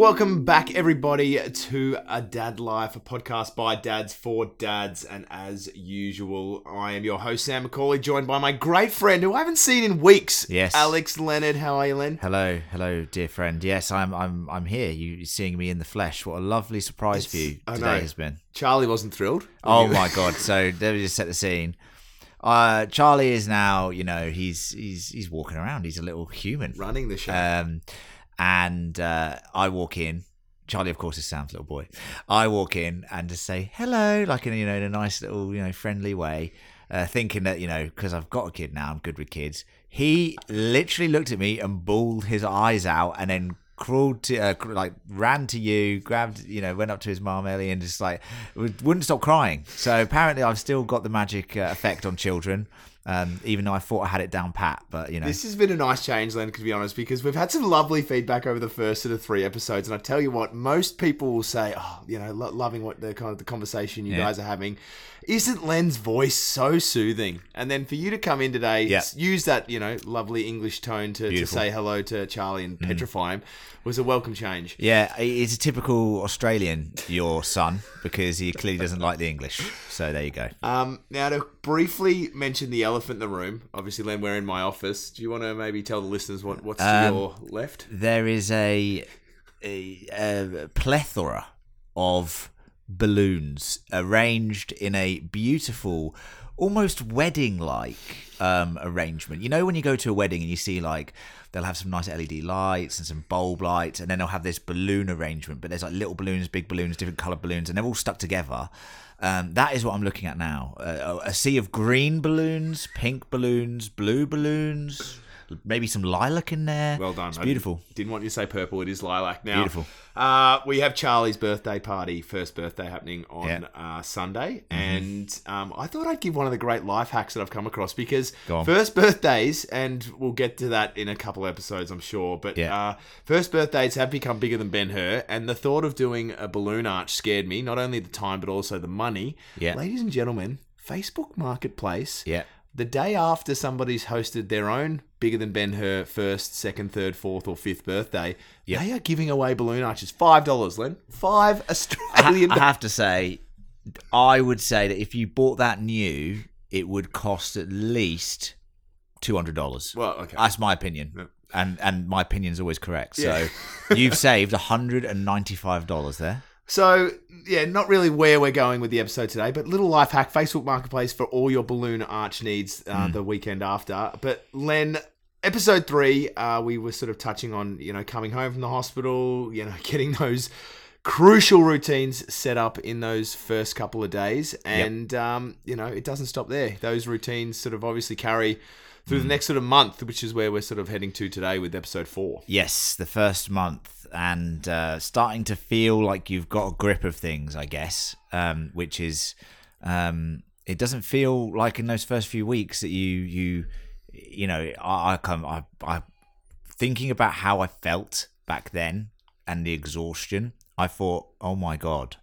Welcome back, everybody, to A Dad Life, a podcast by dads for dads. And as usual, I am your host, Sam Macaulay, joined by my great friend who I haven't seen in weeks. Yes. Alex Leonard. How are you, Len? Hello, hello, dear friend. Yes, I'm, I'm, I'm here. You seeing me in the flesh? What a lovely surprise for you today has been. Charlie wasn't thrilled. Oh my god! So let me just set the scene. Uh, Charlie is now, you know, he's he's he's walking around. He's a little human. Running the show. Um, and uh, I walk in. Charlie, of course, is Sam's little boy. I walk in and just say hello, like in you know in a nice little you know friendly way, uh, thinking that you know because I've got a kid now, I'm good with kids. He literally looked at me and bawled his eyes out, and then crawled to uh, like ran to you, grabbed you know went up to his mom Ellie and just like wouldn't stop crying. So apparently, I've still got the magic uh, effect on children. Um, even though I thought I had it down pat, but you know, This has been a nice change, Len, to be honest, because we've had some lovely feedback over the first sort of three episodes, and I tell you what, most people will say, "Oh, you know, lo- loving what the kind of the conversation you Yeah. guys are having." Isn't Len's voice so soothing? And then for you to come in today, Yeah. use that you know lovely English tone to, to Mm. say hello to Charlie and petrify him was a welcome change. Yeah, he's a typical Australian, your son, because he clearly doesn't like the English. So there you go. Um, now to briefly mention the elephant in the room. Obviously, Len, we're in my office. Do you want to maybe tell the listeners what, what's to Um, your left? There is a, a, a plethora of balloons arranged in a beautiful, almost wedding-like um, arrangement. You know when you go to a wedding and you see like they'll have some nice LED lights and some bulb lights, and then they'll have this balloon arrangement. But there's like little balloons, big balloons, different colored balloons, and they're all stuck together. Um, that is what I'm looking at now. Uh, a sea of green balloons, pink balloons, blue balloons, maybe some lilac in there. Well done. It's I beautiful. Didn't want you to say purple. It is lilac. Now, Beautiful. Uh, we have Charlie's birthday party, first birthday happening on Yeah. Mm-hmm. uh, Sunday, and um, I thought I'd give one of the great life hacks that I've come across because first birthdays, and we'll get to that in a couple episodes, I'm sure. But Yeah. uh, first birthdays have become bigger than Ben Hur, and the thought of doing a balloon arch scared me. Not only the time, but also the money. Yeah. ladies and gentlemen, Facebook Marketplace Yeah. the day after somebody's hosted their own bigger than Ben Hur first, second, third, fourth, or fifth birthday, Yeah. they are giving away balloon arches. Five dollars, Len. Five I, Australian I have to say, I would say that if you bought that new, it would cost at least two hundred dollars. Well, okay. That's my opinion, Yeah. and and my opinion's always correct. Yeah. So you've saved hundred and ninety five dollars there. So, yeah, not really where we're going with the episode today, but little life hack Facebook Marketplace for all your balloon arch needs uh, Hmm. the weekend after. But, Len, episode three, uh, we were sort of touching on, you know, coming home from the hospital, you know, getting those crucial routines set up in those first couple of days. And, um, you know, it doesn't stop there. Those routines sort of obviously carry through Hmm. the next sort of month, which is where we're sort of heading to today with episode four. Yes, the first month, and uh, starting to feel like you've got a grip of things, I guess. Um, which is, um, it doesn't feel like in those first few weeks that you you you know I, I come I I thinking about how I felt back then and the exhaustion. I thought, oh my god,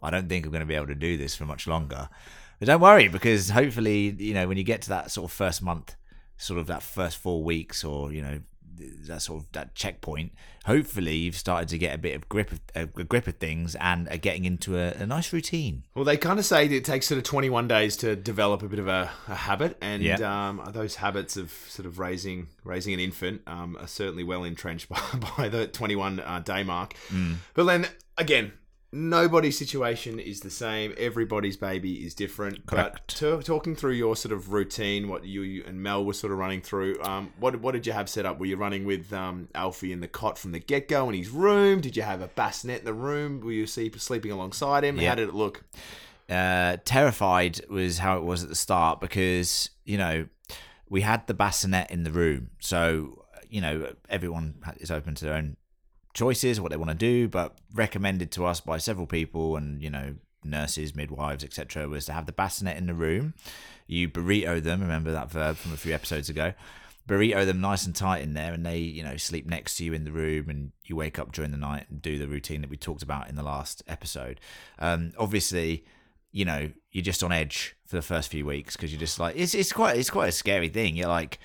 I don't think I'm going to be able to do this for much longer. But don't worry, because hopefully, you know, when you get to that sort of first month, sort of that first four weeks, or you know, that sort of that checkpoint, hopefully you've started to get a bit of grip of a grip of things and are getting into a, a nice routine. Well, they kind of say that it takes sort of 21 days to develop a bit of a, a habit, and um, those habits of sort of raising raising an infant um, are certainly well entrenched by, by the 21 uh, day mark. Mm. But then again, nobody's situation is the same. Everybody's baby is different. But Correct. to, talking through your sort of routine, what you, you and Mel were sort of running through, um, what what did you have set up? Were you running with um, Alfie in the cot from the get go in his room? Did you have a bassinet in the room? Were you sleep, sleeping alongside him? Yeah. How did it look? uh, terrified was how it was at the start because you know we had the bassinet in the room, so you know everyone is open to their own choices, what they want to do, but recommended to us by several people and you know nurses, midwives, etc., was to have the bassinet in the room. You burrito them. Remember that verb from a few episodes ago. Burrito them nice and tight in there, and they, you know, sleep next to you in the room, and you wake up during the night and do the routine that we talked about in the last episode. Um, obviously, you know, you're just on edge for the first few weeks because you're just like, it's it's quite it's quite a scary thing. You're like,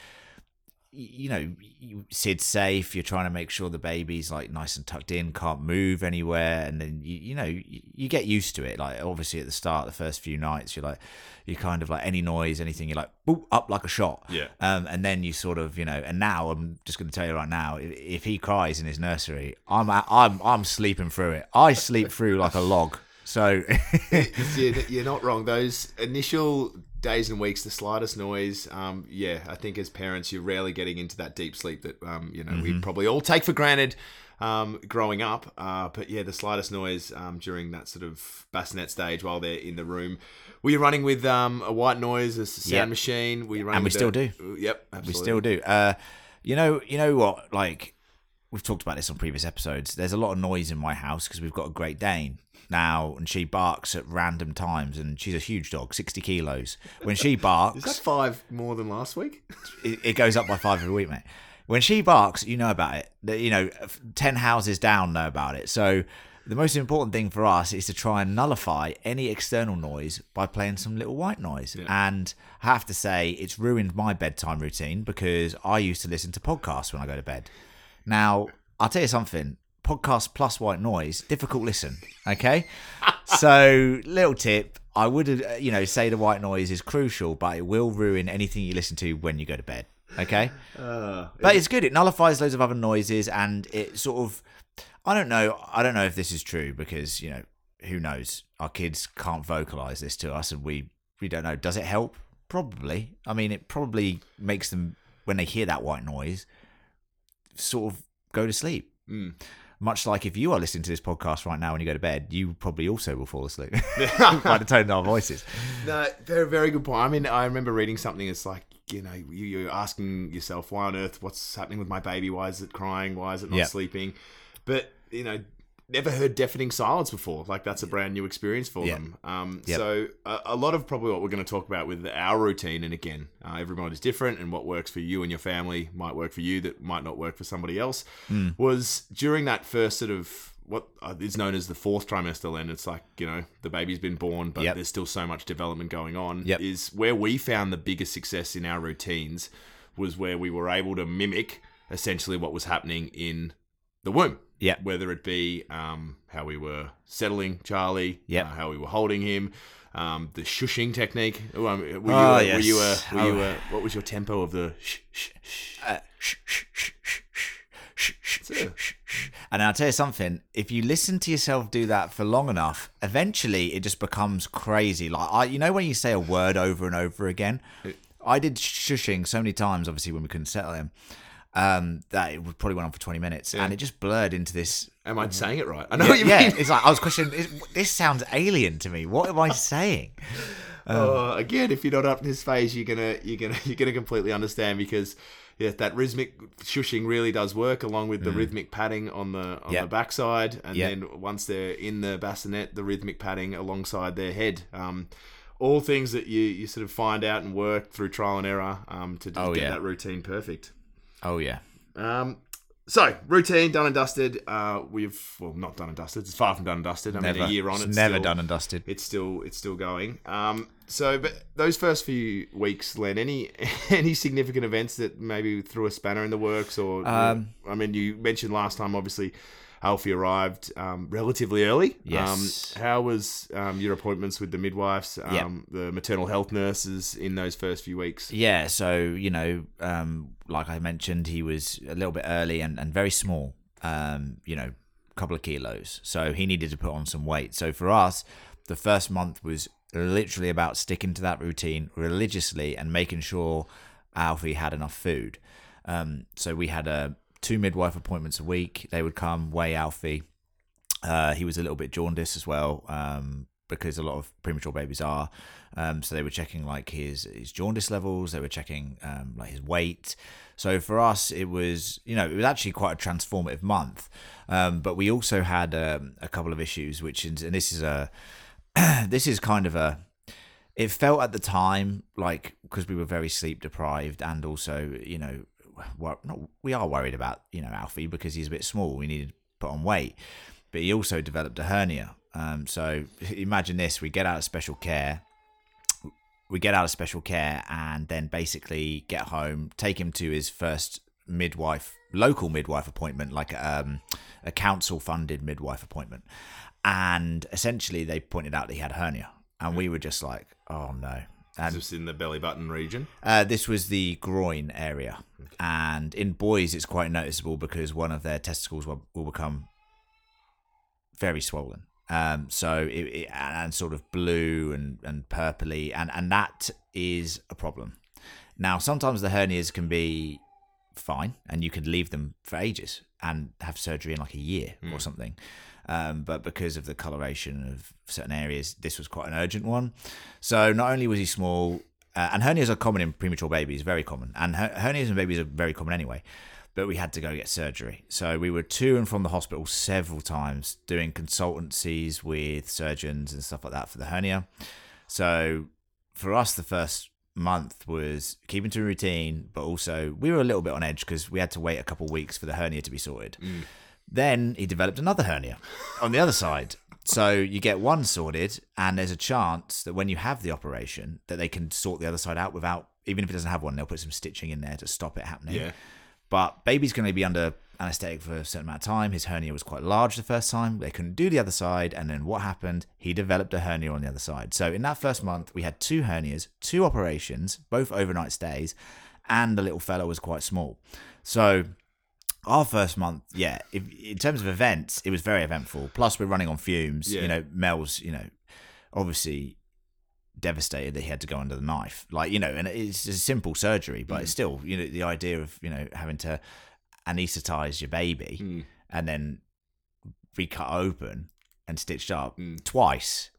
you know, you, SIDS safe. You're trying to make sure the baby's like nice and tucked in, can't move anywhere, and then you, you know, you, you get used to it. Like obviously at the start, the first few nights, you're like, you're kind of like any noise, anything, you're like, boop, up like a shot. Yeah. Um, and then you sort of, you know, and now I'm just going to tell you right now, if, if he cries in his nursery, I'm I'm I'm sleeping through it. I sleep through like a log. So you're, you're not wrong. Those initial days and weeks, the slightest noise, um, yeah, I think as parents, you're rarely getting into that deep sleep that um, you know we probably all take for granted um, growing up. Uh, but yeah, the slightest noise um, during that sort of bassinet stage while they're in the room. Were you running with um, a white noise, a sound Yep. machine? Were you running And we still do. Yep, we still do. Uh, you know, you know what? Like we've talked about this on previous episodes. There's a lot of noise in my house because we've got a Great Dane now, and she barks at random times. And she's a huge dog, sixty kilos. When she barks Is that five more than last week? it, it goes up by five every week, mate. When she barks, you know about it. You know, ten houses down know about it. So the most important thing for us is to try and nullify any external noise by playing some little white noise. And I have to say, it's ruined my bedtime routine because I used to listen to podcasts when I go to bed. Now, I'll tell you something. Podcast plus white noise, difficult listen. Okay, so little tip: I would, uh, you know, say the white noise is crucial, but it will ruin anything you listen to when you go to bed. Okay, Uh, but it's good. It nullifies loads of other noises, and it sort of, I don't know, I don't know if this is true because you know, who knows? Our kids can't vocalize this to us, and we we don't know. Does it help? Probably. I mean, it probably makes them when they hear that white noise, sort of go to sleep. Mm. Much like if you are listening to this podcast right now when you go to bed, you probably also will fall asleep by the tone of our voices. No, very, very good point. I mean, I remember reading something. It's like you know, you, you're asking yourself, why on earth? What's happening with my baby? Why is it crying? Why is it not Yeah. sleeping? But you know, never heard deafening silence before. Like that's a brand new experience for them. Um, Yep. So a, a lot of probably what we're going to talk about with our routine, and again, uh, everyone is different, and what works for you and your family might work for you that might not work for somebody else. Was during that first sort of what uh, known as the fourth trimester, and it's like you know the baby's been born, but Yep. there's still so much development going on. Is where we found the biggest success in our routines was where we were able to mimic essentially what was happening in the womb. Yeah. Whether it be um, how we were settling Charlie, yeah, uh, how we were holding him, um, the shushing technique. Ooh, I mean, were, oh, you, yes. were you a, were oh. you a, what was your tempo of the and I'll tell you something, if you listen to yourself do that for long enough, eventually it just becomes crazy. Like I you know when you say a word over and over again? I did shushing so many times obviously when we couldn't settle him um, that it probably went on for twenty minutes, and it just blurred into this. Am I saying it right? I know what you mean. yeah, it's like I was questioning. is- This sounds alien to me. What am I saying? Uh, again, if you're not up in his phase, you're gonna you're gonna you're gonna completely understand because yeah, that rhythmic shushing really does work along with the rhythmic padding on the on Yep. the backside, and Yep. then once they're in the bassinet, the rhythmic padding alongside their head. Um, all things that you, you sort of find out and work through trial and error um, to just Oh, get yeah. that routine perfect. Oh yeah, Um, so routine done and dusted. Uh, we've well not done and dusted. It's far from done and dusted. I never. mean, a year on, it's it's never still, done and dusted. it's still it's still going. Um, so, but those first few weeks, Len, any any significant events that maybe threw a spanner in the works, or Um, I mean, you mentioned last time, obviously, Alfie arrived um, relatively early. Yes. Um, how was um, your appointments with the midwives, um, Yep. the maternal health nurses in those first few weeks? Yeah, so you know, um, like I mentioned, he was a little bit early and, and very small. Um, you know, a couple of kilos, so he needed to put on some weight. So for us, the first month was literally about sticking to that routine religiously and making sure Alfie had enough food. Um, so we had uh, two midwife appointments a week. They would come weigh Alfie. Uh, he was a little bit jaundiced as well, um, because a lot of premature babies are. Um, so they were checking like his his jaundice levels. They were checking um, like his weight. So for us, it was you know it was actually quite a transformative month. Um, but we also had um, a couple of issues, which is and this is a this is kind of a it felt at the time like because we were very sleep deprived and also you know wor- not, we are worried about you know Alfie because he's a bit small. We needed to put on weight, but he also developed a hernia. Um, so imagine this: we get out of special care. we get out of special care and then basically get home, take him to his first midwife, local midwife appointment, like um, a council funded midwife appointment. And essentially, they pointed out that he had hernia. And we were just like, oh no. And Just in the belly button region. uh, this was the groin area, and in boys, it's quite noticeable because one of their testicles will, will become very swollen. Um, so it, it, and sort of blue and and purpley, and and that is a problem. Now, sometimes the hernias can be fine, and you can leave them for ages and have surgery in like a year or something. Um, but because of the coloration of certain areas, this was quite an urgent one. So not only was he small, uh, and hernias are common in premature babies, very common, and her- hernias in babies are very common anyway. But we had to go get surgery, so we were to and from the hospital several times, doing consultancies with surgeons and stuff like that for the hernia. So for us, the first month was keeping to a routine, but also we were a little bit on edge because we had to wait a couple of weeks for the hernia to be sorted. Then he developed another hernia on the other side. So you get one sorted, and there's a chance that when you have the operation, that they can sort the other side out without, even if it doesn't have one, they'll put some stitching in there to stop it happening. Yeah. But baby's going to be under anesthetic for a certain amount of time. His hernia was quite large the first time. They couldn't do the other side. And then what happened? He developed a hernia on the other side. So in that first month, we had two hernias, two operations, both overnight stays, and the little fellow was quite small. So our first month, yeah, if, in terms of events, it was very eventful. Plus, we're running on fumes. Yeah. You know, Mel's, you know, obviously devastated that he had to go under the knife. Like, you know, and it's a simple surgery, but it's still, you know, the idea of, you know, having to anesthetize your baby Mm. and then be cut open and stitched up Mm. twice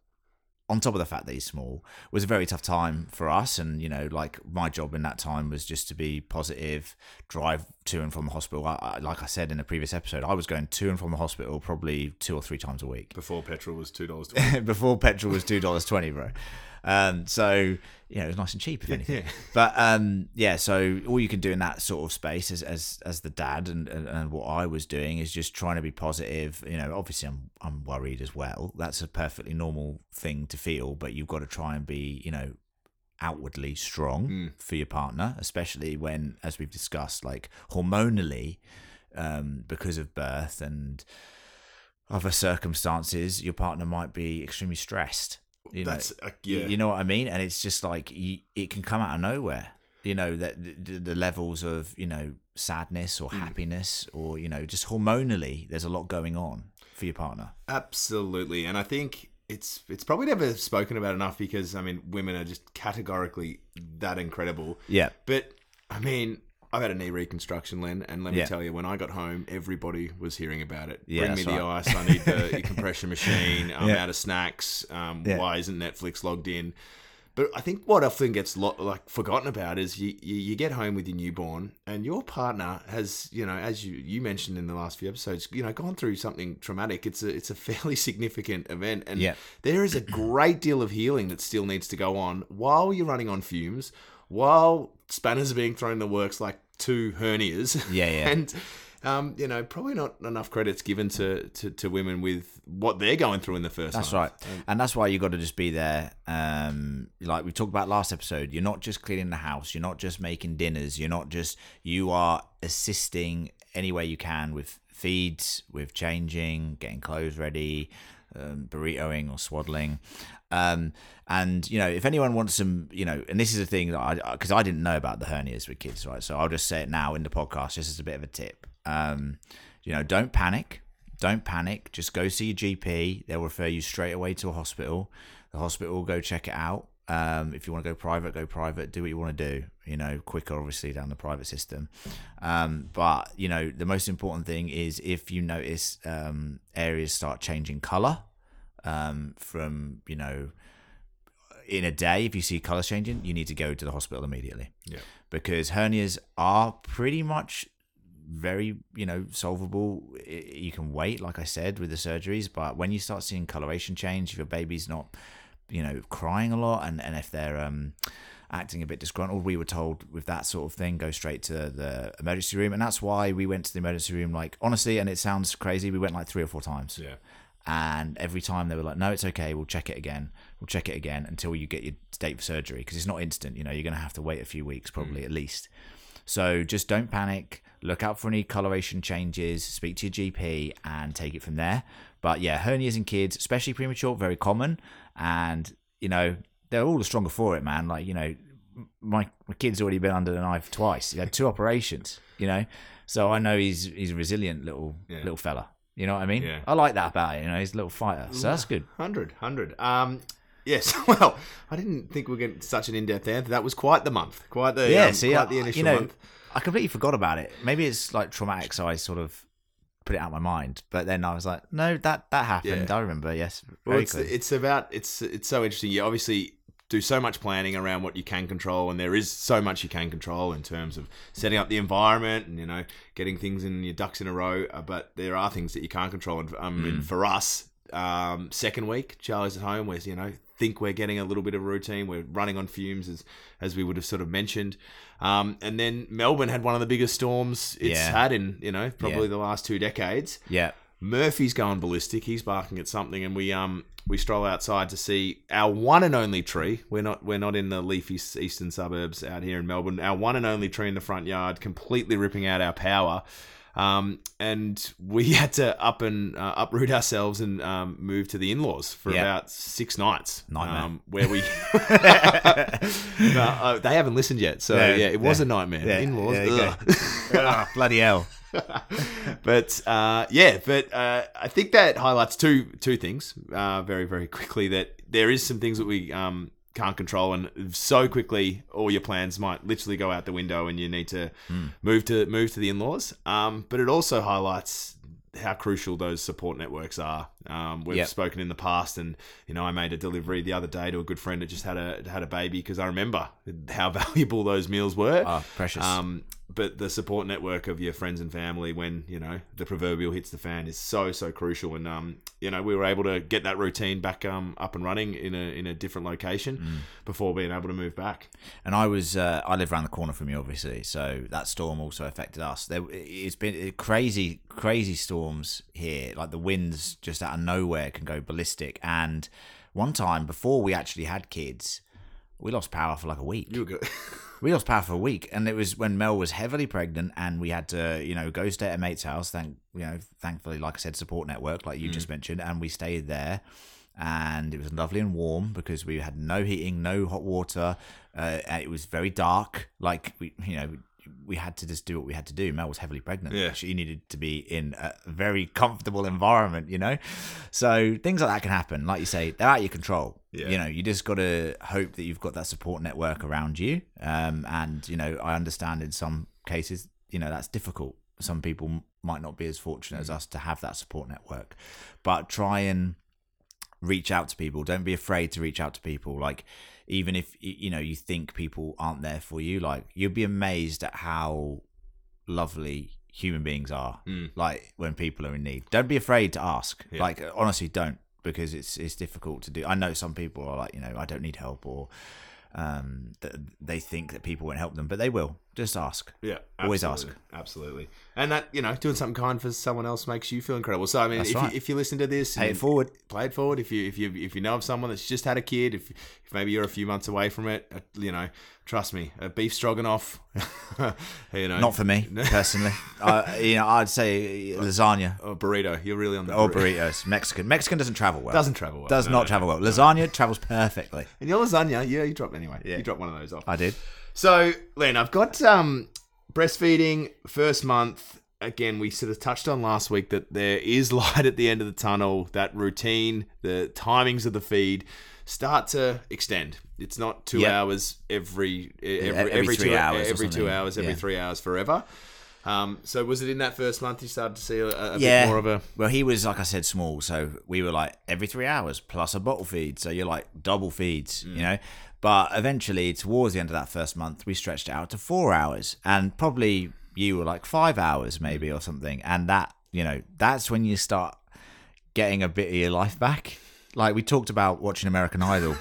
on top of the fact that he's small was a very tough time for us and you know like my job in that time was just to be positive drive to and from the hospital I, I, like i said in a previous episode i was going to and from the hospital probably two or three times a week Before petrol was two dollars. before petrol was two dollars twenty, bro. Um, so you know it was nice and cheap, if anything. Yeah. But um, yeah, so all you can do in that sort of space as as, as the dad and, and and what I was doing is just trying to be positive. You know, obviously I'm I'm worried as well. That's a perfectly normal thing to feel, but you've got to try and be you know outwardly strong Mm. for your partner, especially when, as we've discussed, like hormonally, um, because of birth and other circumstances, your partner might be extremely stressed. You know, That's uh, yeah. you know what I mean, and it's just like you, it can come out of nowhere. You know that the, the levels of you know sadness or happiness or you know just hormonally, there's a lot going on for your partner. Absolutely, and I think it's it's probably never spoken about enough because I mean women are just categorically that incredible. Yeah, But I mean, I've had a knee reconstruction, Len, and let me Yeah. tell you, when I got home, everybody was hearing about it. Yeah, Bring me the right. ice. I need the compression machine. I'm Yeah. out of snacks. Um. Why isn't Netflix logged in? But I think what often gets lo- like forgotten about is you, you you get home with your newborn and your partner has you know as you you mentioned in the last few episodes you know gone through something traumatic. It's a it's a fairly significant event and Yeah. there is a great deal of healing that still needs to go on while you're running on fumes, while spanners are being thrown in the works like two hernias. Yeah, yeah. and um, you know, probably not enough credits given to, to, to women with what they're going through in the first That's right, and that's why you got to just be there. Um, like we talked about last episode, you're not just cleaning the house, you're not just making dinners, you're not just you are assisting any way you can with feeds, with changing, getting clothes ready, um, burritoing or swaddling. Um, and you know, if anyone wants some, you know, and this is a thing that I because I didn't know about the hernias with kids, right? So I'll just say it now in the podcast, just as a bit of a tip. Um, you know, don't panic. Don't panic. Just go see your GP. They'll refer you straight away to a hospital. The hospital will go check it out. Um, if you want to go private, go private. Do what you want to do. You know, quicker obviously down the private system. Um, but you know, the most important thing is if you notice um, areas start changing color um, from you know in a day. If you see colors changing, you need to go to the hospital immediately Yeah. because hernias are pretty much very you know solvable you can wait like i said with the surgeries but when you start seeing coloration change if your baby's not you know crying a lot and and if they're um acting a bit disgruntled we were told with that sort of thing go straight to the emergency room and that's why we went to the emergency room like honestly and it sounds crazy we went like three or four times Yeah. And every time they were like, "No, it's okay. We'll check it again. We'll check it again until you get your date for surgery because it's not instant. You know, you're going to have to wait a few weeks, probably mm. at least. So just don't panic. Look out for any coloration changes. Speak to your GP and take it from there. But yeah, hernias in kids, especially premature, very common, and you know they're all the stronger for it, man. Like you know, my my kid's already been under the knife twice. He had two operations. You know, so I know he's he's a resilient little Yeah. little fella. You know what I mean? Yeah. I like that about it. You know, he's a little fighter, so that's good. 100, 100. Um, yes, well, I didn't think we are getting such an in-depth answer. That was quite the month. Quite the, Yeah, um, see, quite I, the initial you know, month. I completely forgot about it. Maybe it's like traumatic, so I sort of put it out of my mind. But then I was like, no, that that happened. Yeah. I remember. Yes, Well, it's, it's about it's it's so interesting. You obviously do so much planning around what you can control, and there is so much you can control in terms of setting up the environment and you know getting things in your ducks in a row. Uh, but there are things that you can't control, and um, Mm. and for us, um, second week, Charlie's at home. We're you know think we're getting a little bit of a routine. We're running on fumes as as we would have sort of mentioned. Um, and then Melbourne had one of the biggest storms it's Yeah. had in you know probably Yeah. the last two decades. yeah, Murphy's going ballistic. He's barking at something, and we um we stroll outside to see our one and only tree. We're not we're not in the leafy eastern suburbs out here in Melbourne. Our one and only tree in the front yard, completely ripping out our power. Um, and we had to up and uh, uproot ourselves and um, move to the in-laws for Yeah. about six nights. Nightmare. Um, where we no, uh, they haven't listened yet, so yeah, Yeah, it was yeah. a nightmare. Yeah, In-laws, there you ugh. Ah, bloody hell. But uh, yeah, but uh, I think that highlights two two things uh, very very quickly. That there is some things that we um, can't control, and so quickly all your plans might literally go out the window, and you need to Hmm. move to move to the in laws. Um, but it also highlights how crucial those support networks are. Um, we've Yep. spoken in the past, and you know, I made a delivery the other day to a good friend that just had a had a baby because I remember how valuable those meals were. Ah, precious. Um, but the support network of your friends and family when you know the proverbial hits the fan is so so crucial and um you know we were able to get that routine back um up and running in a in a different location Mm. before being able to move back And I was, uh, I live around the corner from you, obviously. So that storm also affected us. There, it's been crazy, crazy storms here. Like the winds just out of nowhere can go ballistic. And one time before we actually had kids, we lost power for like a week. you were good We lost power for a week, and it was when Mel was heavily pregnant, and we had to, you know, go stay at a mate's house. Thank, you know, thankfully, like I said, support network, like you just mentioned, and we stayed there, and it was lovely and warm because we had no heating, no hot water. Uh, and it was very dark. Like we, you know, we had to just do what we had to do. Mel was heavily pregnant. Yeah. she needed to be in a very comfortable environment, you know. So things like that can happen. Like you say, they're out of your control. Yeah. You know, you just got to hope that you've got that support network around you. Um, and you know, I understand in some cases, you know, that's difficult. Some people might not be as fortunate as us to have that support network, but try and reach out to people. Don't be afraid to reach out to people. Like, even if you know you think people aren't there for you, like you'll be amazed at how lovely human beings are. Mm. Like when people are in need, don't be afraid to ask. Yeah. Like honestly, don't because it's it's difficult to do. I know some people are like, you know, I don't need help or um th- they think that people won't help them, but they will. Just ask. yeah Always ask. absolutely and that you know doing something kind for someone else makes you feel incredible so i mean if, right. you, if you listen to this Pay it forward. play it forward if you if you if you know of someone that's just had a kid if if maybe you're a few months away from it uh, you know trust me a beef stroganoff you know Not for me personally. uh, you know, I'd say lasagna or burrito you're really on the or burrito. burritos. Mexican. Mexican doesn't travel well. doesn't travel well Does no, not no, travel well. Lasagna travels perfectly. and your lasagna yeah you dropped anyway Yeah. you dropped one of those off I did. So, Len, I've got um, breastfeeding first month. Again, we sort of touched on last week that there is light at the end of the tunnel. That routine, the timings of the feed start to extend. It's not two Yep. hours every every, every every three two hours every two hours, every Yeah. three hours forever. Um, so was it in that first month you started to see a, a yeah. bit more of a Well, he was like I said, small, so we were like every three hours plus a bottle feed. So you're like double feeds, Mm. you know. But eventually, towards the end of that first month, we stretched it out to four hours, and probably you were like five hours, maybe or something. And that, you know, that's when you start getting a bit of your life back. Like we talked about watching American Idol.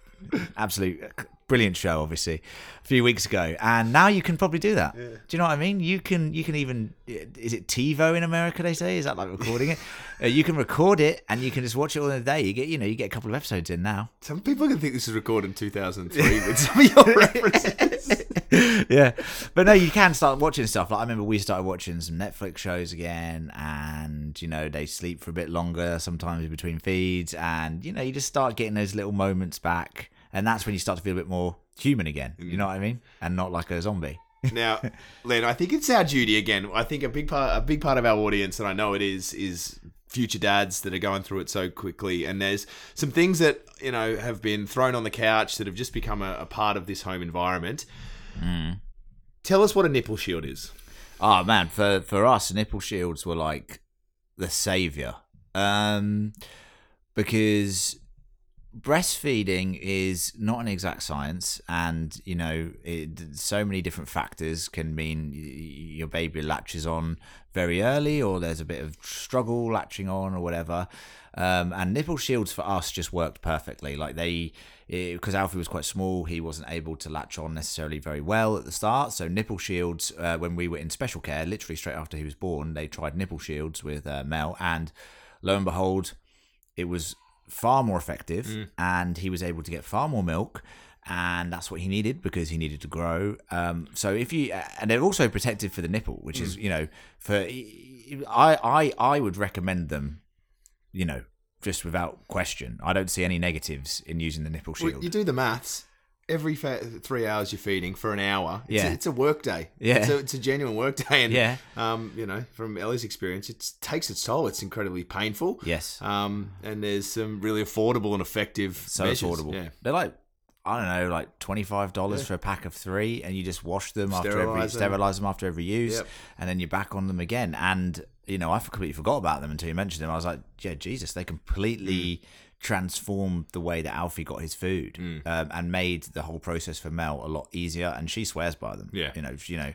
Absolute brilliant show, obviously, a few weeks ago, and now you can probably do that. Do you know what I mean? You can you can even is it TiVo in America? They say is that like recording it? Uh, you can record it and you can just watch it all in a day. You get you know you get a couple of episodes in now. Some people can think this is recorded in 2003 with some of your references. yeah, but no, you can start watching stuff. Like I remember we started watching some Netflix shows again, and you know they sleep for a bit longer sometimes between feeds, and you know you just start getting those little moments back, and that's when you start to feel a bit more human again. You know what I mean? And not like a zombie. now, Len, I think it's our duty again. I think a big part, a big part of our audience, and I know it is, is future dads that are going through it so quickly. And there's some things that you know have been thrown on the couch that have just become a, a part of this home environment. Tell us what a nipple shield is. Oh man, for for us, nipple shields were like the savior, um, because breastfeeding is not an exact science, and you know, it, so many different factors can mean your baby latches on very early, or there's a bit of struggle latching on, or whatever. Um, and nipple shields for us just worked perfectly. Like they, because Alfie was quite small, he wasn't able to latch on necessarily very well at the start. So nipple shields, uh, when we were in special care, literally straight after he was born, they tried nipple shields with uh, Mel, and lo and behold, it was far more effective, and he was able to get far more milk. And that's what he needed because he needed to grow. Um, so if you and they're also protected for the nipple, which is you know for I I I would recommend them you know, just without question. I don't see any negatives in using the nipple Well, shield. you do the maths. Every fa- three hours you're feeding for an hour. It's Yeah. a, it's a work day. Yeah. it's a, it's a genuine work day. And Yeah. um, you know, from Ellie's experience, it takes its toll. It's incredibly painful. yes, Um, and there's some really affordable and effective. so measures. affordable. Yeah. They're like I don't know, like twenty five dollars Yeah. for a pack of three, and you just wash them after every them. sterilize them after every use, Yep. and then you're back on them again. And you know, I completely forgot about them until you mentioned them. I was like, yeah, Jesus, they completely Mm. Transformed the way that Alfie got his food, Mm. um, and made the whole process for Mel a lot easier. And she swears by them. Yeah. you know, you know.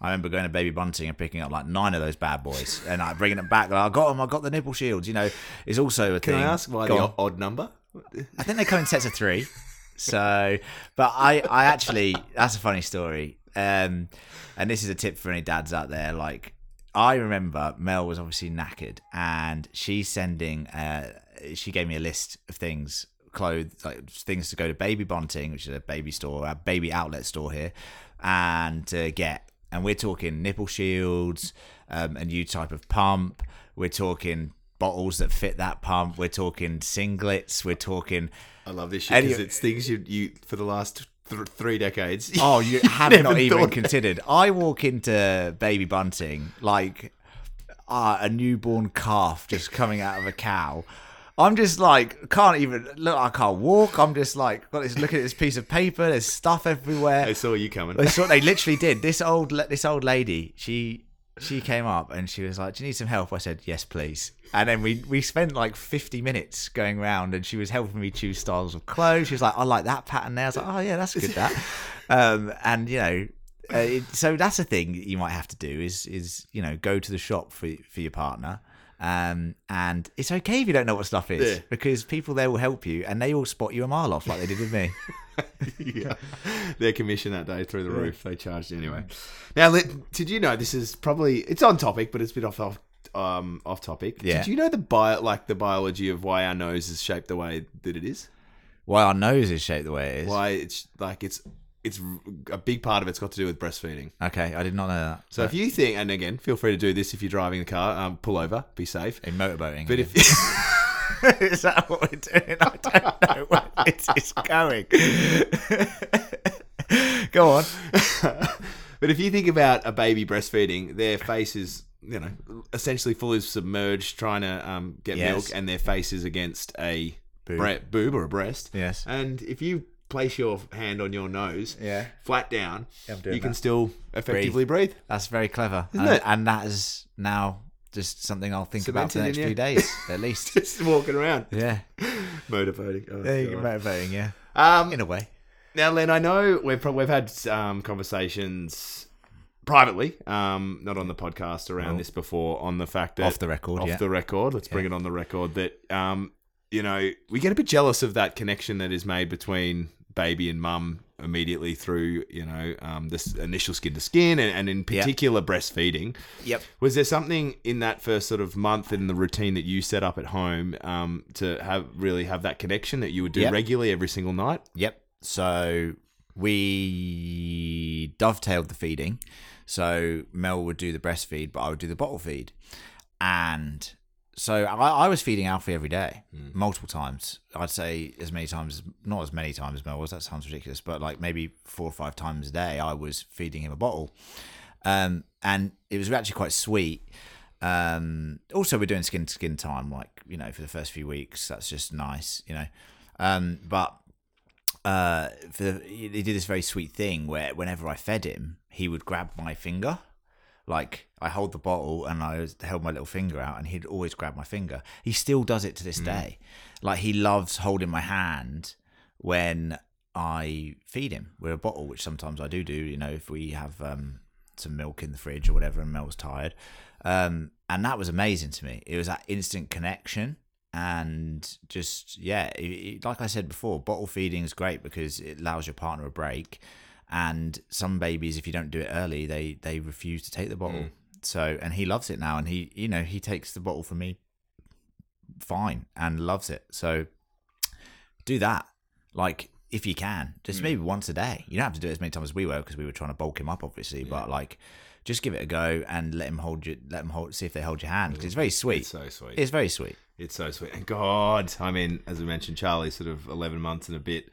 I remember going to Baby Bunting and picking up like nine of those bad boys, and I bringing them back. Like, I got them. I got the nipple shields. You know, it's also a Can thing. Can I ask why Go the on. odd number? I think they come in sets of three. So, but I, I actually, that's a funny story. Um, and this is a tip for any dads out there. Like, I remember Mel was obviously knackered, and she's sending. Uh, she gave me a list of things, clothes, like things to go to Baby Bunting, which is a baby store, a baby outlet store here, and to get. And we're talking nipple shields, um, a new type of pump. We're talking bottles that fit that pump. We're talking singlets. We're talking. I love this shit because it's things you you for the last th- three decades. Oh, you have not even considered. I walk into Baby Bunting like uh, a newborn calf just coming out of a cow. I'm just like can't even look. I can't walk. I'm just like got this. Looking at this piece of paper. There's stuff everywhere. They saw you coming. They what they literally did. This old this old lady, she she came up and she was like, "Do you need some help?" I said, "Yes, please." And then we we spent like 50 minutes going around, and she was helping me choose styles of clothes. She was like, "I like that pattern there." I was like, "Oh yeah, that's good." That, um, and you know. Uh, it, so that's a thing you might have to do is is you know go to the shop for for your partner um, and it's okay if you don't know what stuff is Yeah. because people there will help you and they will spot you a mile off like they did with me. yeah. Their commission that day through the roof. They charged anyway. Now, did you know this is probably it's on topic, but it's a bit off off um off topic. Yeah. Did you know the bio like the biology of why our nose is shaped the way that it is? Why our nose is shaped the way it is. Why it's like it's it's a big part of it's got to do with breastfeeding. Okay, I did not know that. So if you think, and again, feel free to do this if you're driving the car. Um, pull over, be safe. in motorboating, But if is that what we're doing? I don't know where this is going. Go on. but if you think about a baby breastfeeding, their face is you know essentially fully submerged, trying to um, get Yes. milk, and their face is against a Boob. bre- boob or a breast. Yes. And if you place your hand on your nose, Yeah. flat down, doing you can still effectively breathe. That's very clever, Isn't and, it? and that is now just something I'll think about for the next few days, at least. Just walking around, Yeah, motivating. Oh, there you go, motivating. Yeah, Um, in a way. Now, Len, I know we've prob- we've had um, conversations privately, um, not on the podcast around this before, on the fact that Off the record, off yeah. the record. Let's bring it on the record that um, you know we get a bit jealous of that connection that is made between baby and mum immediately through you know um, this initial skin to skin and, and in particular breastfeeding. Yep. Was there something in that first sort of month in the routine that you set up at home um, to have really have that connection that you would do Yep. regularly every single night? Yep. So we dovetailed the feeding. So Mel would do the breastfeed, but I would do the bottle feed. And so I, I was feeding Alfie every day, multiple times. I'd say as many times, not as many times as Mel was. That sounds ridiculous, but like maybe four or five times a day, I was feeding him a bottle. Um, and it was actually quite sweet. Um, also, we're doing skin to skin time, like you know, for the first few weeks. That's just nice, you know. Um, but uh, for the, he did this very sweet thing where whenever I fed him, he would grab my finger. Like I hold the bottle and I held my little finger out, and he'd always grab my finger. He still does it to this day. Like he loves holding my hand when I feed him with a bottle, which sometimes I do do. You know, if we have um, some milk in the fridge or whatever, and Mel's tired, um, and that was amazing to me. It was that instant connection, and just yeah, it, it- like I said before, bottle feeding is great because it allows your partner a break. And some babies, if you don't do it early, they they refuse to take the bottle. Mm. So, and he loves it now, and he you know he takes the bottle from me fine and loves it. So do that. Like if you can, just mm. maybe once a day. You don't have to do it as many times as we were because we were trying to bulk him up, obviously. But like, just give it a go and let him hold you. Let him hold. See if they hold your hand. it's very mm. sweet. It's so sweet. It's very sweet. It's so sweet. And God, I mean, as I mentioned, Charlie's sort of 11 months and a bit.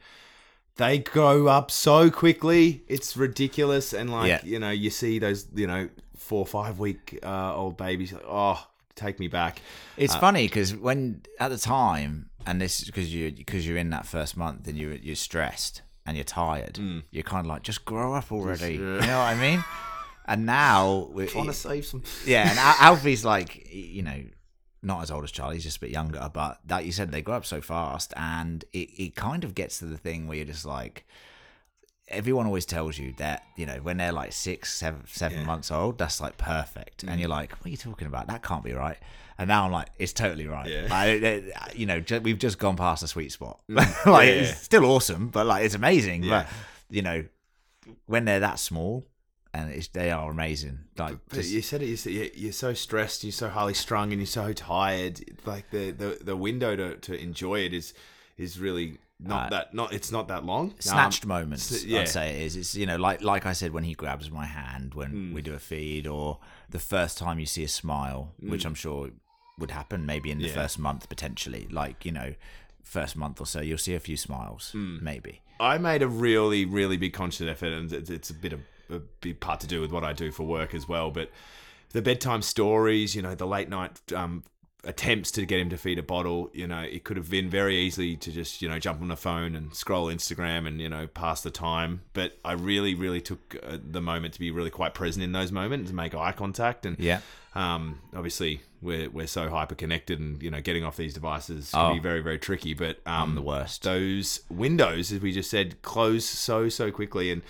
They grow up so quickly. It's ridiculous. And like, Yeah. you know, you see those, you know, four or five week uh, old babies. Like, oh, take me back. It's funny because when at the time, and this is because you because you're in that first month and you're you're stressed and you're tired. You're kind of like, just grow up already. You know what I mean? And now, we're Trying to save some. yeah, and Al- Alfie's like, you know, not as old as Charlie, he's just a bit younger. But like you said, they grow up so fast, and it, it kind of gets to the thing where you're just like, everyone always tells you that, you know, when they're like six, seven, seven Yeah. months old, that's like perfect. And mm. you're like, what are you talking about? That can't be right. And now I'm like, it's totally right. Yeah. Like, you know, we've just gone past the sweet spot. Mm. like, Yeah, it's still awesome, but like, it's amazing. But, you know, when they're that small, and it's, they are amazing. Like, just, you said it. You said you're, you're so stressed. You're so highly strung, and you're so tired. Like the the, the window to, to enjoy it is is really not Uh, that not. It's not that long. snatched Um, moments. yeah. I'd say it is. It's you know, like like I said when he grabs my hand when Hmm. we do a feed, or the first time you see a smile, which I'm sure would happen maybe in the. Yeah. first month potentially. Like you know, first month or so, you'll see a few smiles, Hmm. maybe. I made a really, really big conscious effort, and it's, it's a bit of a big part to do with what I do for work as well. But the bedtime stories, you know, the late night um, attempts to get him to feed a bottle, you know, it could have been very easily to just, you know, jump on the phone and scroll Instagram and, you know, pass the time. But I really, really took uh, the moment to be really quite present in those moments and make eye contact. And Yeah. um, obviously, we're, we're so hyper connected and, you know, getting off these devices can Oh. be very, very tricky. But um, I'm the worst. those windows, as we just said, close so so quickly. And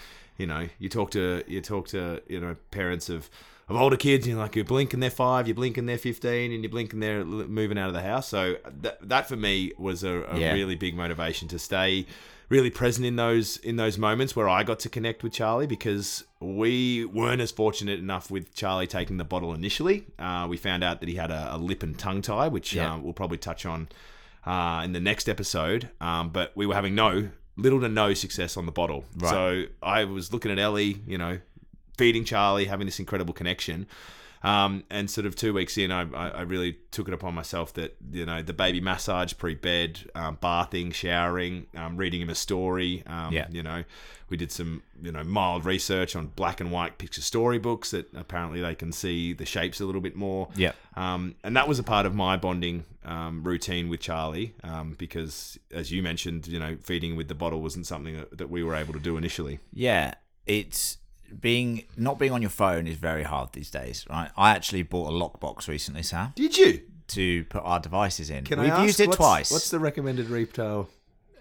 you know, you talk to you talk to you know parents of of older kids, you're like, you blink and they're five, you blink and they're fifteen, and you blink and they're moving out of the house. So that that for me was a, a Yeah. really big motivation to stay really present in those in those moments where I got to connect with Charlie because we weren't as fortunate enough with Charlie taking the bottle initially. Uh, we found out that he had a, a lip and tongue tie, which Yeah. uh, we'll probably touch on uh, in the next episode. Um, but we were having no little to no success on the bottle. Right. So I was looking at Ellie, you know, feeding Charlie, having this incredible connection. Um, and sort of two weeks in, I, I, really took it upon myself that you know the baby massage pre-bed, um, bathing, showering, um, reading him a story. Um, Yeah. You know, we did some you know mild research on black and white picture storybooks that apparently they can see the shapes a little bit more. Yeah. Um, and that was a part of my bonding um, routine with Charlie um, because, as you mentioned, you know, feeding with the bottle wasn't something that, that we were able to do initially. Yeah, it's being not being on your phone is very hard these days, right? I actually bought a lockbox recently, Sam, Did you? to put our devices in. Can We've I ask, used it what's, twice. What's the recommended retail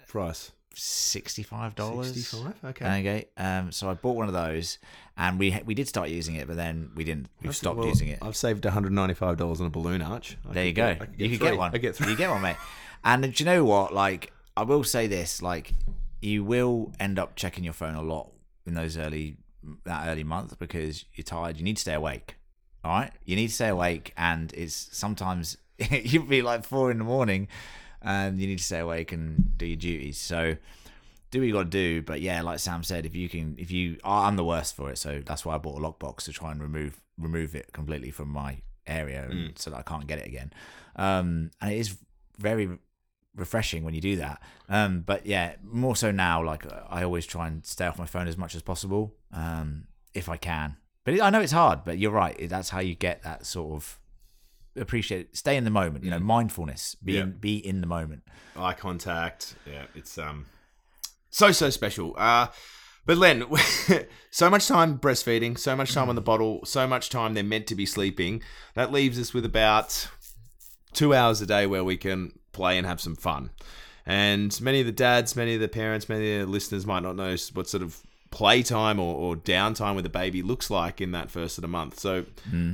price? sixty-five dollars. 65? Okay. Okay. Um. So I bought one of those, and we we did start using it, but then we didn't. We've stopped Well, using it. I've saved $195 on a balloon arch. I There you go. get- you could get one. I get three. You get one, mate. And do you know what? Like, I will say this: like, you will end up checking your phone a lot in those early that early month because you're tired. You need to stay awake. All right, you need to stay awake, and it's sometimes you'll be like four in the morning, and you need to stay awake and do your duties. So do what you got to do. But yeah, like Sam said, if you can, if you, I'm the worst for it, so that's why I bought a lockbox to try and remove remove it completely from my area, and, so that I can't get it again. Um, and it is very refreshing when you do that. Um, but yeah, more so now, like I always try and stay off my phone as much as possible, um, if I can. But I know it's hard, but you're right. That's how you get that sort of appreciate, stay in the moment. You know, mindfulness, be Yeah. in, be in the moment. eye contact. Yeah, it's um so so special. Uh but Len, so much time breastfeeding, so much time on the bottle, so much time they're meant to be sleeping. That leaves us with about two hours a day where we can play and have some fun. And many of the dads, many of the parents, many of the listeners might not know what sort of playtime or, or downtime with a baby looks like in that first of the month. So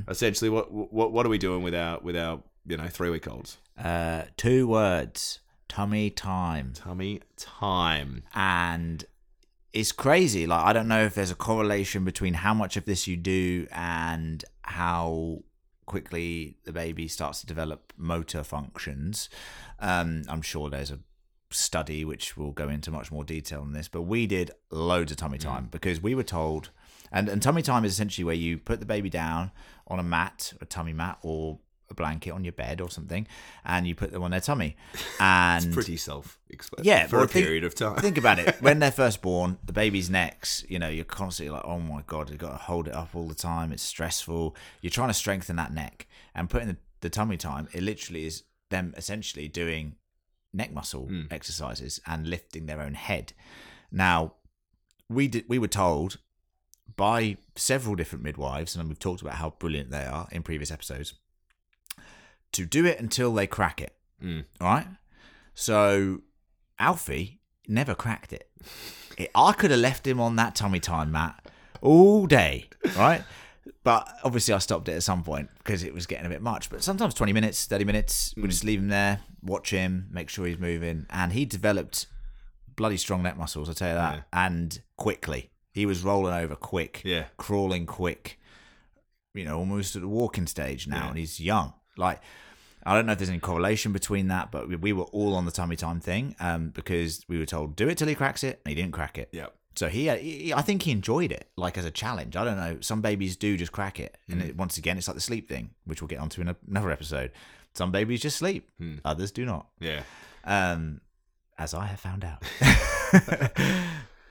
essentially, what what what are we doing with our with our you know three week olds? Uh, two words: tummy time. Tummy time. and it's crazy. Like I don't know if there's a correlation between how much of this you do and how quickly the baby starts to develop motor functions. Um, I'm sure there's a study which will go into much more detail on this, but we did loads of tummy time because we were told, and, and tummy time is essentially where you put the baby down on a mat, a tummy mat, or a blanket on your bed or something, and you put them on their tummy. And pretty self-explanatory. Yeah, for well, a think- period of time. Think about it. When they're first born, the baby's necks, you know, you're constantly like, oh my God, you've got to hold it up all the time. It's stressful. You're trying to strengthen that neck. And putting the, the tummy time, it literally is them essentially doing neck muscle exercises and lifting their own head. Now, we did we were told by several different midwives, and we've talked about how brilliant they are in previous episodes, to do it until they crack it. Mm. All right. So Alfie never cracked it. It- I could have left him on that tummy time mat all day, right? But obviously, I stopped it at some point because it was getting a bit much. But sometimes 20 minutes, 30 minutes, we just leave him there, watch him, make sure he's moving. And he developed bloody strong neck muscles, I'll tell you that. Yeah. And quickly. He was rolling over quick, Yeah. crawling quick, you know, almost at the walking stage now. Yeah. And he's young. Like, I don't know if there's any correlation between that, but we, we were all on the tummy time thing um, because we were told do it till he cracks it, and he didn't crack it. Yep. So he, he, I think he enjoyed it, like as a challenge. I don't know. Some babies do just crack it, and Mm. it, once again, it's like the sleep thing, which we'll get onto in a, another episode. Some babies just sleep, Hmm. others do not. Yeah. Um, as I have found out.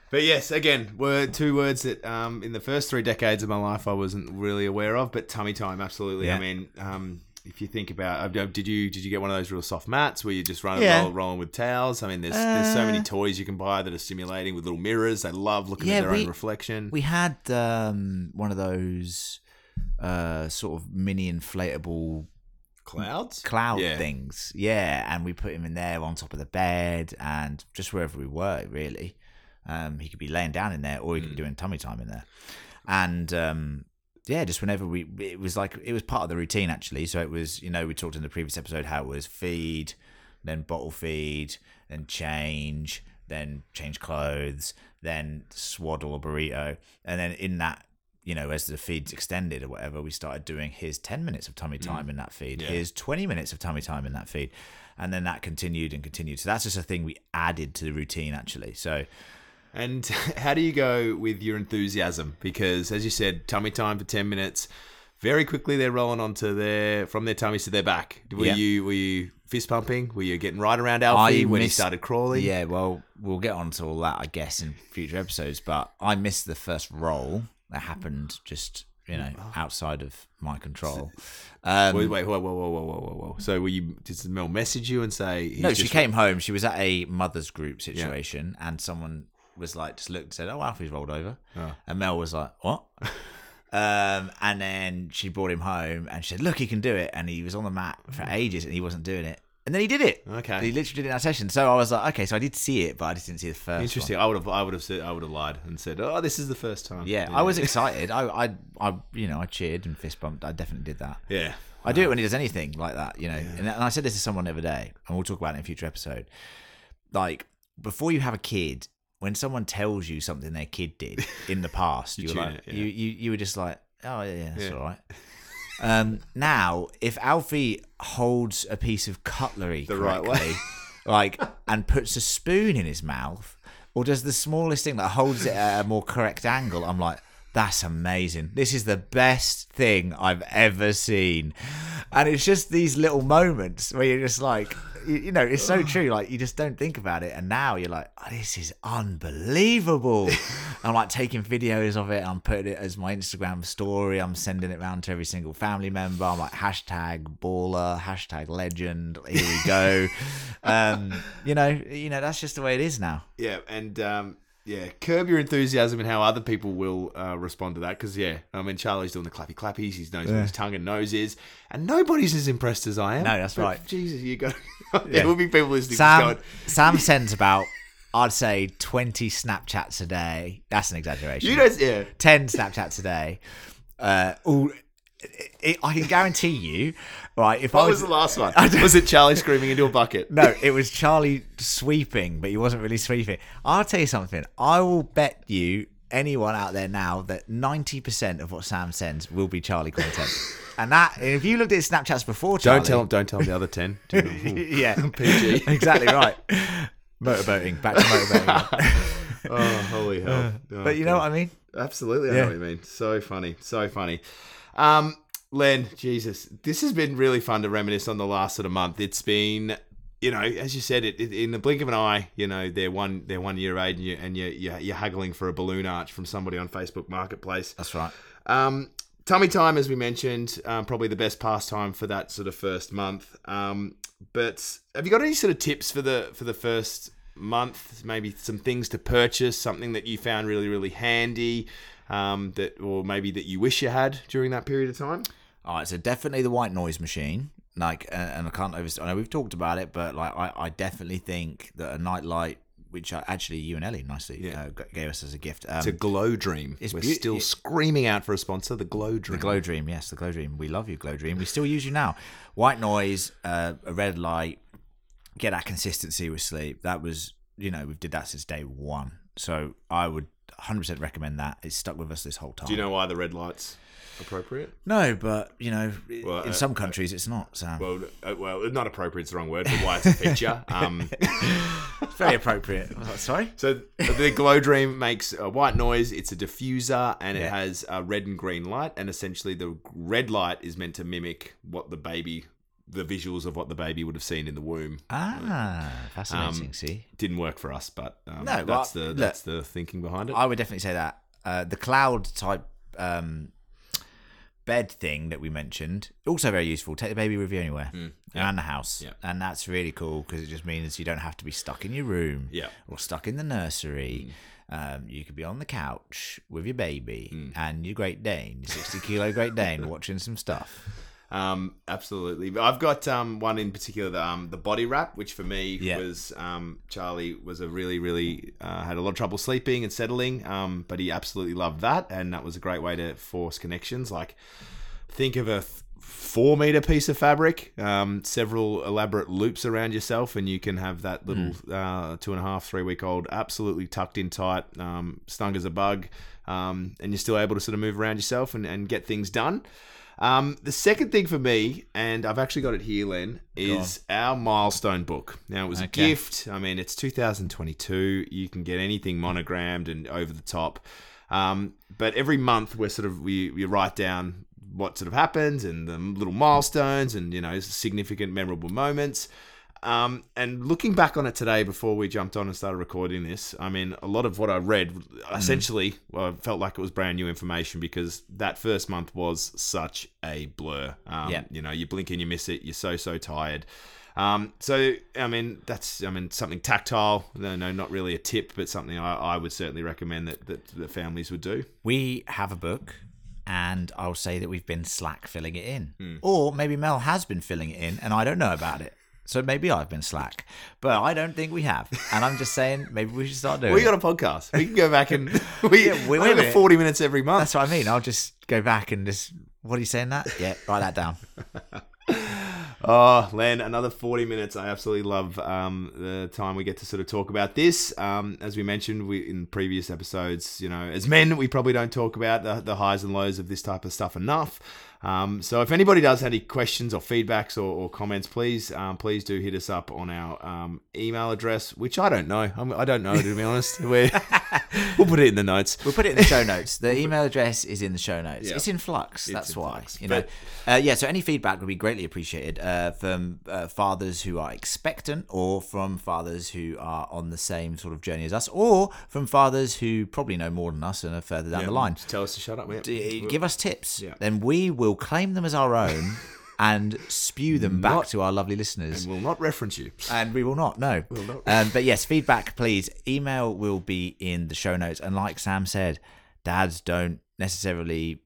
But yes, again, were two words that um, in the first three decades of my life I wasn't really aware of. But tummy time, absolutely. Yeah. I mean, um, if you think about, uh, did you did you get one of those real soft mats where you just run Yeah. roll, rolling with towels? I mean, there's there's so many Uh, toys you can buy that are stimulating with little mirrors. They love looking Yeah, at their we- own reflection. we had um, one of those uh, sort of mini inflatable Clouds, cloud Yeah. things. Yeah, and we put him in there on top of the bed and just wherever we were, really. Um, he could be laying down in there or he could be doing tummy time in there. And um, yeah, just whenever we, it was like, it was part of the routine actually. So it was, you know, we talked in the previous episode how it was feed, then bottle feed, then change, then change clothes, then swaddle a burrito. And then in that, you know, as the feeds extended or whatever, we started doing his 10 minutes of tummy mm. time in that feed, Yeah. his 20 minutes of tummy time in that feed. And then that continued and continued. So that's just a thing we added to the routine, actually. So, And how do you go with your enthusiasm? Because as you said, tummy time for ten minutes. Very quickly they're rolling onto their from their tummies to their back. Were Yeah. you were you fist pumping? Were you getting right around Alfie when he started crawling? Yeah, well, we'll get on to all that, I guess, in future episodes. But I missed the first roll that happened just, you know, outside of my control. Um, Wait, wait, whoa, whoa, whoa, whoa, whoa, whoa, whoa. So were you? Did Mel message you and say? no, she came home. She was at a mother's group situation, and someone was like, just looked and said, "Oh, Alfie's rolled over," and Mel was like, "What?" um, and then she brought him home, and she said, "Look, he can do it," and he was on the mat for ages, and he wasn't doing it, and then he did it. Okay. he literally did it in that session. So I was like, "Okay, so I did see it, but I just didn't see the first." Interesting. I would have, I would have said, I would have lied and said, "Oh, this is the first time." Yeah, I was excited. I, I, I, you know, I cheered and fist bumped. I definitely did that. Yeah. I do it when he does anything like that, you know. And, and I said this to someone the other day, and we'll talk about it in a future episode. Like before you have a kid, when someone tells you something their kid did in the past, you, are like, it, yeah. you, you you were just like, oh yeah, yeah that's Yeah. all right. Um, now, if Alfie holds a piece of cutlery The right way. like, and puts a spoon in his mouth, or does the smallest thing that holds it at a more correct angle, I'm like, that's amazing. This is the best thing I've ever seen. And it's just these little moments where you're just like, you, know, it's so true. Like, you just don't think about it. And now you're like, oh, this is unbelievable. I'm like taking videos of it. I'm putting it as my Instagram story. I'm sending it around to every single family member. I'm like, hashtag baller, hashtag legend. Here we go. um, you know, you know, that's just the way it is now. Yeah, and um, yeah, curb your enthusiasm and how other people will uh, respond to that. Because yeah, I mean, Charlie's doing the clappy clappies. He knows what his tongue and nose is, and nobody's as impressed as I am. No, that's But right. Jesus, you got. there will be people listening. Sam going, Sam sends about I'd say twenty Snapchats a day. That's an exaggeration. you don't. Yeah. ten Snapchats a day. Uh, all it, I can guarantee you, right? If I was, was the last one? Was it Charlie screaming into a bucket? no, it was Charlie sweeping, but he wasn't really sweeping. I'll tell you something. I will bet you anyone out there now that ninety percent of what Sam sends will be Charlie content. And that, if you looked at his Snapchats before, Charlie, Don't tell. Don't tell the other ten. yeah, PG. exactly right. Motorboating, back to motorboating. oh, holy hell! Oh, but you know oh, what I mean? Absolutely, I Yeah. know what you mean. So funny, so funny. Um, Len, Jesus, this has been really fun to reminisce on the last sort of month. It's been, you know, as you said, it, it in the blink of an eye. You know, they're one they're one year old, and you and you you're, you're haggling for a balloon arch from somebody on Facebook Marketplace. That's right. Um, tummy time, as we mentioned, um, probably the best pastime for that sort of first month. Um, but have you got any sort of tips for the for the first month? Maybe some things to purchase, something that you found really really handy, um, that or maybe that you wish you had during that period of time. All right, so definitely the white noise machine. Like, uh, and I can't over. I know we've talked about it, but like, I, I definitely think that a night light, which I, actually you and Ellie nicely Yeah. uh, gave us as a gift. Um, It's a glow dream. It's We're beau- still it- screaming out for a sponsor. The glow dream. the Glow Dream, yes, the Glow Dream. We love you, Glow Dream. We still use you now. White noise, uh, a red light, get that consistency with sleep. That was, you know, we've did that since day one. So I would 100% recommend that. It's stuck with us this whole time. Do you know why the red lights appropriate? No, but you know, Well, in uh, some countries it's not. Sam. Well, uh, well, not appropriate is the wrong word, but why it's a feature. Um, it's very appropriate. Sorry. So the Glow Dream makes a white noise. It's a diffuser, and it has a red and green light. And essentially, the red light is meant to mimic what the baby, the visuals of what the baby would have seen in the womb. Ah, fascinating. Um, See, Didn't work for us, but um, No, that's well, the look- that's the thinking behind it. I would definitely say that uh, the cloud type um, bed thing that we mentioned also very useful. Take the baby with you anywhere around the house. Yeah. and that's really cool because it just means you don't have to be stuck in your room Yeah. or stuck in the nursery. Um, you could be on the couch with your baby Hmm. and your Great Dane, sixty kilo Great Dane, watching some stuff. Um, absolutely. I've got um, one in particular, the, um, the body wrap, which for me Yeah. was um, Charlie was a really, really uh, had a lot of trouble sleeping and settling, um, but he absolutely loved that, and that was a great way to force connections. Like, think of a th- four meter piece of fabric, um, several elaborate loops around yourself, and you can have that little uh, two and a half, three week old absolutely tucked in tight, um, stung as a bug, um, and you're still able to sort of move around yourself and, and get things done. Um, the second thing for me, and I've actually got it here, Len, is our milestone book. Now, it was a gift. I mean, it's 2022. You can get anything monogrammed and over the top. Um, but every month, we're sort of we, we write down what sort of happens and the little milestones and you know significant, memorable moments. Um, and looking back on it today, before we jumped on and started recording this, I mean, a lot of what I read essentially well, I felt like it was brand new information because that first month was such a blur. Um, Yeah. You know, you blink and you miss it. You're so so tired. Um, so I mean, that's I mean something tactile. No, no, not really a tip, but something I, I would certainly recommend that, that that families would do. We have a book, and I'll say that we've been slack filling it in. Hmm. Or maybe Mel has been filling it in, and I don't know about it. So maybe I've been slack, but I don't think we have. And I'm just saying, maybe we should start doing We got a podcast. We can go back and we, Yeah, we have forty minutes every month. That's what I mean. I'll just go back and just, what are you saying that? Yeah, write that down. Oh, Len, another 40 minutes. I absolutely love um, the time we get to sort of talk about this. Um, as we mentioned we, in previous episodes, you know, as men, we probably don't talk about the, the highs and lows of this type of stuff enough. Um, so if anybody does have any questions or feedbacks or, or comments, please um, please do hit us up on our um, email address, which I don't know. I'm, I don't know to be honest. We're, we'll put it in the notes. We'll put it in the show notes. The email address is in the show notes. Yeah. It's in flux. That's in why. flux. You know. But- Uh, yeah. So any feedback would be greatly appreciated uh, from uh, fathers who are expectant, or from fathers who are on the same sort of journey as us, or from fathers who probably know more than us and are further down Yeah, the line. tell us to shut up. Yeah. D- Give us tips. Then we will claim them as our own and spew them back Not- to our lovely listeners. And we'll not reference you. And we will not, no. We'll not. Um, but yes, feedback, please. Email will be in the show notes. And like Sam said, dads don't necessarily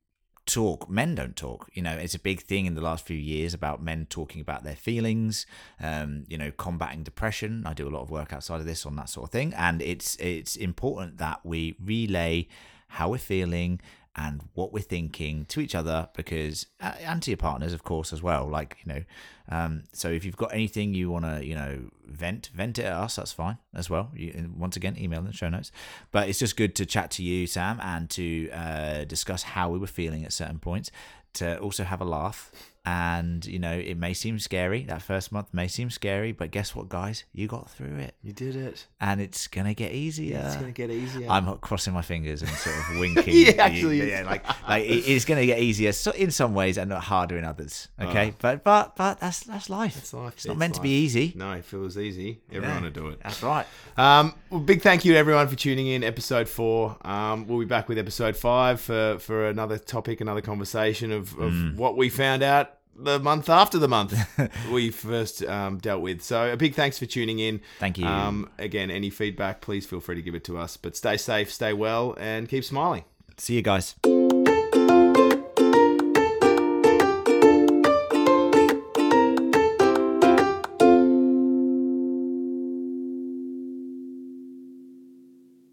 talk. Men don't talk. You know, it's a big thing in the last few years about men talking about their feelings. Um, you know, combating depression. I do a lot of work outside of this on that sort of thing, and it's it's important that we relay how we're feeling and what we're thinking to each other because uh, and to your partners of course as well like you know um, so if you've got anything you want to you know vent vent it at us that's fine as well. You, once again email in the show notes. But it's just good to chat to you sam and to uh, discuss how we were feeling at certain points to also have a laugh and you know it may seem scary that first month may seem scary but guess what guys you got through it You did it. and it's gonna get easier It's going to get easier. I'm crossing my fingers and sort of winking. Yeah, actually, yeah, like like it's going to get easier so in some ways and not harder in others. Okay, but but but that's that's life. It's life. It's not It's meant to be easy. no, if it was easy, everyone would do it. That's right. Um, well, big thank you to everyone for tuning in. Episode four. Um, we'll be back with episode five for, for another topic, another conversation of, of Mm. what we found out the month after the month we first um, dealt with. So a big thanks for tuning in. Thank you. Um, again, any feedback, please feel free to give it to us. But stay safe, stay well, and keep smiling. See you guys.